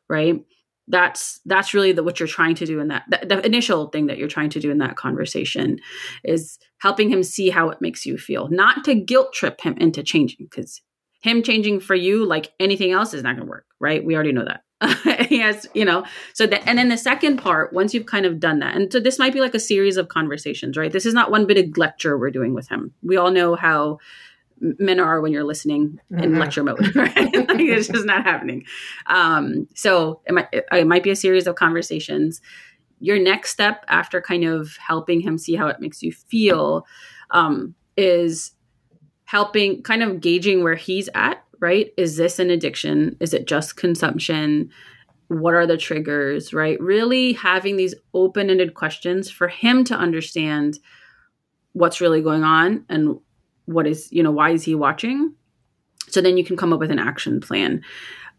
right? That's that's really the, what you're trying to do in that the, initial thing that you're trying to do in that conversation is helping him see how it makes you feel not to guilt trip him into changing because him changing for you like anything else is not going to work right? We already know that. He has you know so that and then the second part once you've kind of done that and so this might be like a series of conversations right? This is not one big lecture we're doing with him. We all know how men are when you're listening in mm-hmm. lecture mode. Right? like it's just not happening. Um, so it might, it might be a series of conversations. Your next step after kind of helping him see how it makes you feel um, is helping kind of gauging where he's at. Right? Is this an addiction? Is it just consumption? What are the triggers? Right? Really having these open ended questions for him to understand what's really going on and what is you know why is he watching? So then you can come up with an action plan.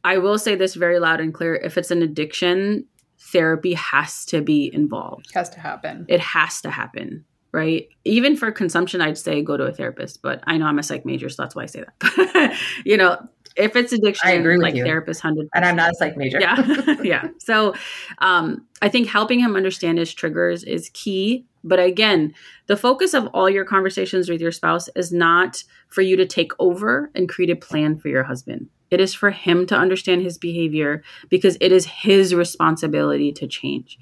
I will say this very loud and clear. If it's an addiction therapy has to be involved. It has to happen. It has to happen right? Even for consumption i'd say go to a therapist but i know i'm a psych major so that's why i say that. You know if it's addiction, I agree with like you. therapist hundred, and I'm not a psych major. Yeah, yeah. So, um, I think helping him understand his triggers is key. But again, the focus of all your conversations with your spouse is not for you to take over and create a plan for your husband. It is for him to understand his behavior because it is his responsibility to change.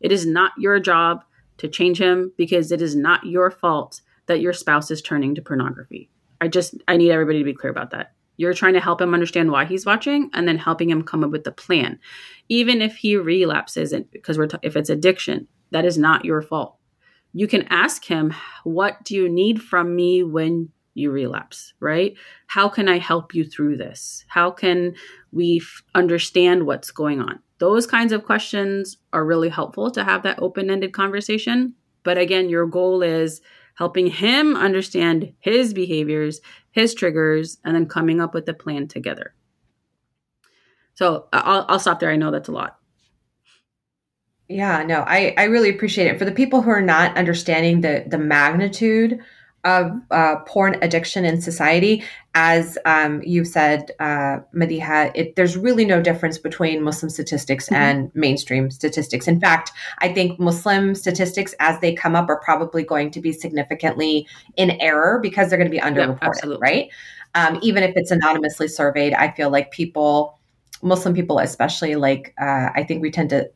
It is not your job to change him because it is not your fault that your spouse is turning to pornography. I just I need everybody to be clear about that. You're trying to help him understand why he's watching and then helping him come up with the plan. Even if he relapses and because we're t- if it's addiction, that is not your fault. You can ask him, "What do you need from me when you relapse, right? How can I help you through this? How can we f- understand what's going on? Those kinds of questions are really helpful to have that open ended conversation. But again, your goal is helping him understand his behaviors, his triggers, and then coming up with a plan together. So I'll, I'll stop there. I know that's a lot. Yeah, no, I, I really appreciate it. For the people who are not understanding the the magnitude of uh, porn addiction in society, as um, you said, uh, Madiha, it, there's really no difference between Muslim statistics mm-hmm. and mainstream statistics. In fact, I think Muslim statistics, as they come up, are probably going to be significantly in error because they're going to be underreported, yep, right? Um, even if it's anonymously surveyed, I feel like people, Muslim people especially, like uh, I think we tend to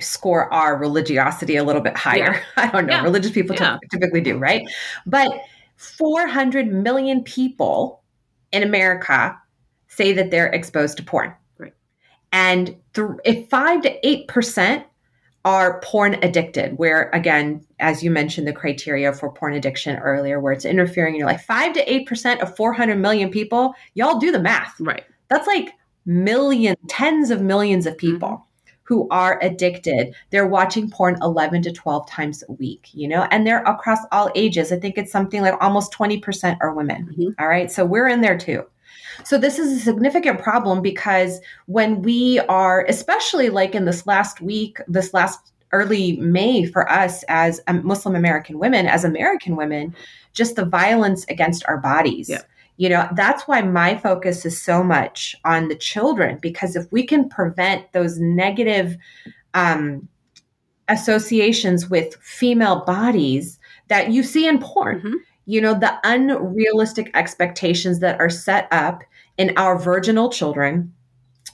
score our religiosity a little bit higher. Yeah. I don't know. Yeah. Religious people yeah. typically do, right? But 400 million people in America say that they're exposed to porn. Right. And th- if 5 to 8% are porn addicted, where again, as you mentioned, the criteria for porn addiction earlier, where it's interfering in your life, 5 to 8% of 400 million people, y'all do the math. Right. That's like millions, tens of millions of people. Mm-hmm who are addicted, they're watching porn 11 to 12 times a week, you know, and they're across all ages. I think it's something like almost 20% are women. Mm-hmm. All right. So we're in there too. So this is a significant problem because when we are, especially like in this last week, this last early May for us as Muslim American women, as American women, just the violence against our bodies. Yeah you know that's why my focus is so much on the children because if we can prevent those negative um, associations with female bodies that you see in porn mm-hmm. you know the unrealistic expectations that are set up in our virginal children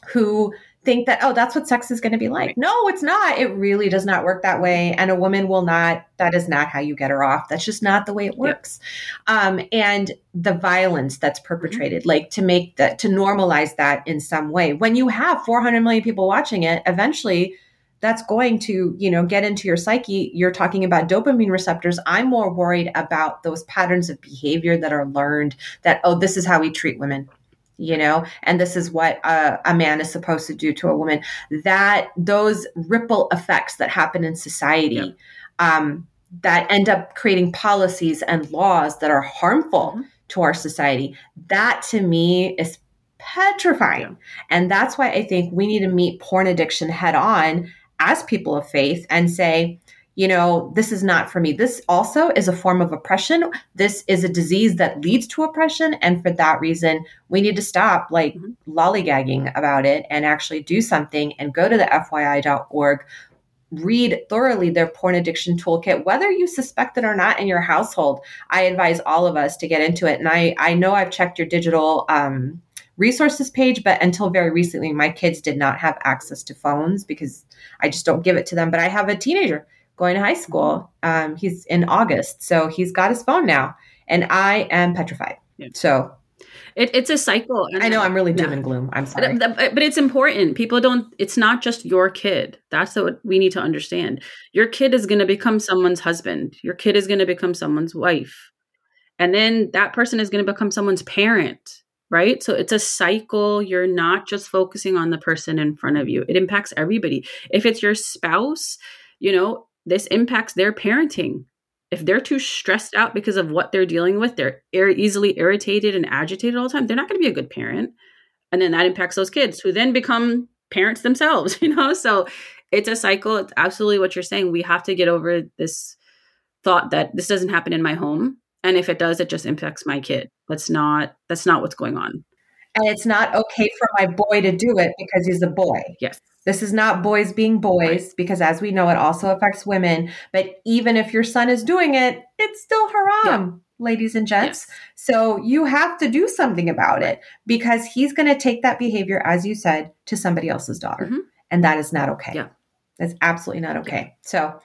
who think that oh that's what sex is going to be like. No it's not. It really does not work that way. And a woman will not that is not how you get her off. That's just not the way it works. Um, and the violence that's mm-hmm. perpetrated mm-hmm. like to make that to normalize that in some way. When you have 400 million people watching it eventually that's going to you know get into your psyche. You're talking about dopamine receptors. I'm more worried about those patterns of behavior that are learned that oh this is how we treat women you know and this is what a, a, man is supposed to do to a woman that those ripple effects that happen in society yeah. um, that end up creating policies and laws that are harmful mm-hmm. to our society that to me is petrifying yeah. and that's why i think we need to meet porn addiction head on as people of faith and say you know, this is not for me. This also is a form of oppression. This is a disease that leads to oppression. And for that reason, we need to stop like mm-hmm. lollygagging about it and actually do something and go to the FYI.org, read thoroughly their porn addiction toolkit, whether you suspect it or not in your household. I advise all of us to get into it. And I, I know I've checked your digital um, resources page, but until very recently, my kids did not have access to phones because I just don't give it to them. But I have a teenager going to high school. Um, he's in August, so he's got his phone now, and I am petrified. Yeah. So it, it's a cycle. I know I'm really doom no. and gloom. I'm sorry, but, but, it's important. People don't. It's not just your kid. That's what we need to understand. Your kid is going to become someone's husband. Your kid is going to become someone's wife, and then that person is going to become someone's parent. Right. So it's a cycle. You're not just focusing on the person in front of you. It impacts everybody. If it's your spouse, you know, this impacts their parenting. If they're too stressed out because of what they're dealing with, they're ir- easily irritated and agitated all the time, they're not going to be a good parent. And then that impacts those kids who then become parents themselves, you know? So it's a cycle. It's absolutely what you're saying. We have to get over this thought that this doesn't happen in my home. And if it does, it just impacts my kid. That's not that's not what's going on. And it's not okay for my boy to do it because he's a boy. Yes. This is not boys being boys because, as we know, it also affects women. But even if your son is doing it, it's still haram, yeah. ladies and gents. Yes. So you have to do something about it because he's going to take that behavior, as you said, to somebody else's daughter. Mm-hmm. And that is not okay. Yeah. That's absolutely not okay. Yeah. So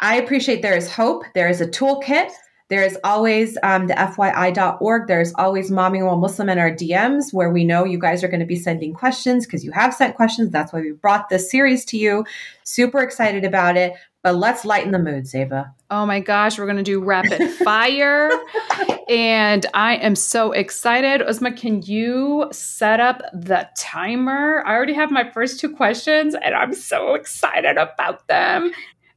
I appreciate there is hope. There is a toolkit. There is always um, the FYI.org. There's always Momming While Muslim in our DMs where we know you guys are going to be sending questions because you have sent questions. That's why we brought this series to you. Super excited about it. But let's lighten the mood, Zeba. Oh my gosh, we're going to do rapid fire. and I am so excited. Uzma, can you set up the timer? I already have my first two questions and I'm so excited about them.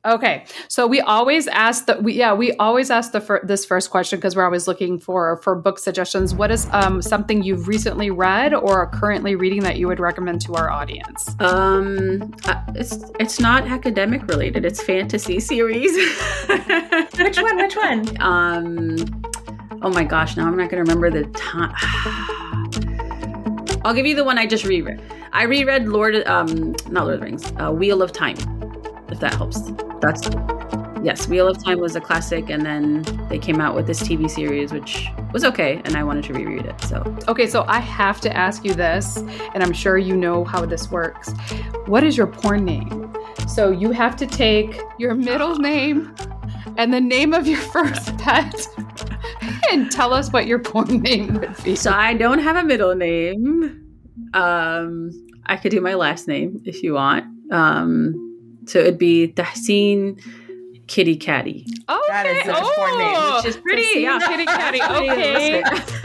Okay, so we always ask that we yeah we always ask the fir- this first question because we're always looking for for book suggestions. What is um, something you've recently read or are currently reading that you would recommend to our audience? Um, uh, it's it's not academic related. It's fantasy series. which one? Which one? Um, oh my gosh, now I'm not going to remember the time. I'll give you the one I just reread. I reread Lord, um, not Lord of the Rings, uh, Wheel of Time, if that helps that's yes, Wheel of Time was a classic, and then they came out with this TV series, which was okay, and I wanted to reread it. So okay, so I have to ask you this, and I'm sure you know how this works. What is your porn name? So you have to take your middle name and the name of your first pet. and tell us what your porn name would be. So I don't have a middle name. Um, I could do my last name if you want. Um, so it'd be Tahsin Kitty Catty. Okay. That is such a porn name, oh, which is pretty, yeah. Kitty Catty. Okay.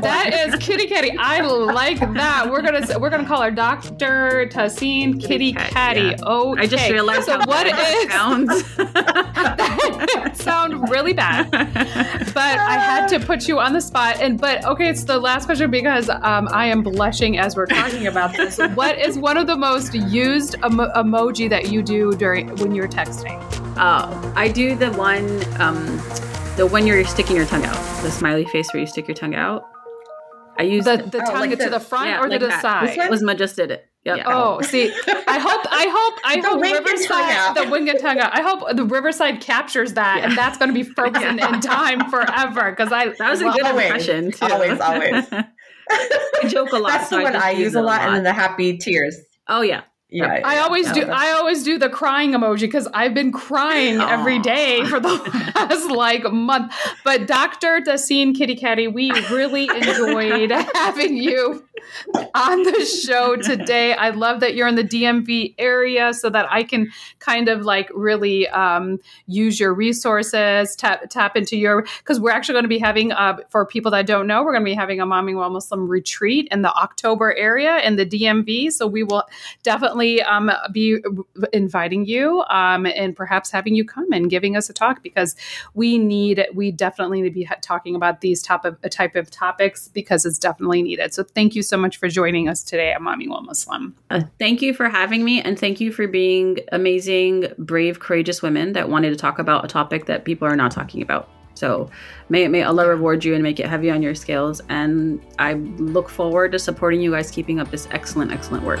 that is Kitty Catty. I like that. We're gonna we're gonna call her Doctor Tahseen Kitty, Cat, Catty. yeah. Okay. I just realized So how what bad is that sounds. sound really bad, but I had to put you on the spot. And but okay, it's the last question because um, I am blushing as we're talking about this. What is one of the most used emo- emoji that you do during when you're texting? Oh, I do the one, um, the when you're sticking your tongue out, the smiley face where you stick your tongue out. I use The the Oh, tongue like to the- the front yeah, or like to the that. side? This one? Just did it. Yep. Yeah. Oh, see, I hope, I hope, I The hope wing Riverside, the wing and tongue out. I hope the Riverside captures that, and that's going to be frozen in time forever. Because I That was a good Always, impression too. always, always. I joke a lot. That's so the one just I use a it lot, and then the happy tears. oh yeah. Yeah, I always yeah, do. that's- I always do the crying emoji because I've been crying every Aw. day for the last like month. But Doctor Tahseen Kitty Catty, we really enjoyed having you on the show today. I love that you're in the DMV area so that I can kind of like really um, use your resources, tap tap into your because we're actually going to be having uh, for people that don't know, we're going to be having a Momming While Muslim retreat in the October area in the DMV. So we will definitely um, be inviting you um, and perhaps having you come and giving us a talk because we need we definitely need to be talking about these type of type of topics because it's definitely needed. So thank you so much for joining us today at Momming While Muslim. Uh, thank you for having me, and thank you for being amazing, brave, courageous women that wanted to talk about a topic that people are not talking about. So may may Allah reward you and make it heavy on your scales. And I look forward to supporting you guys keeping up this excellent, excellent work.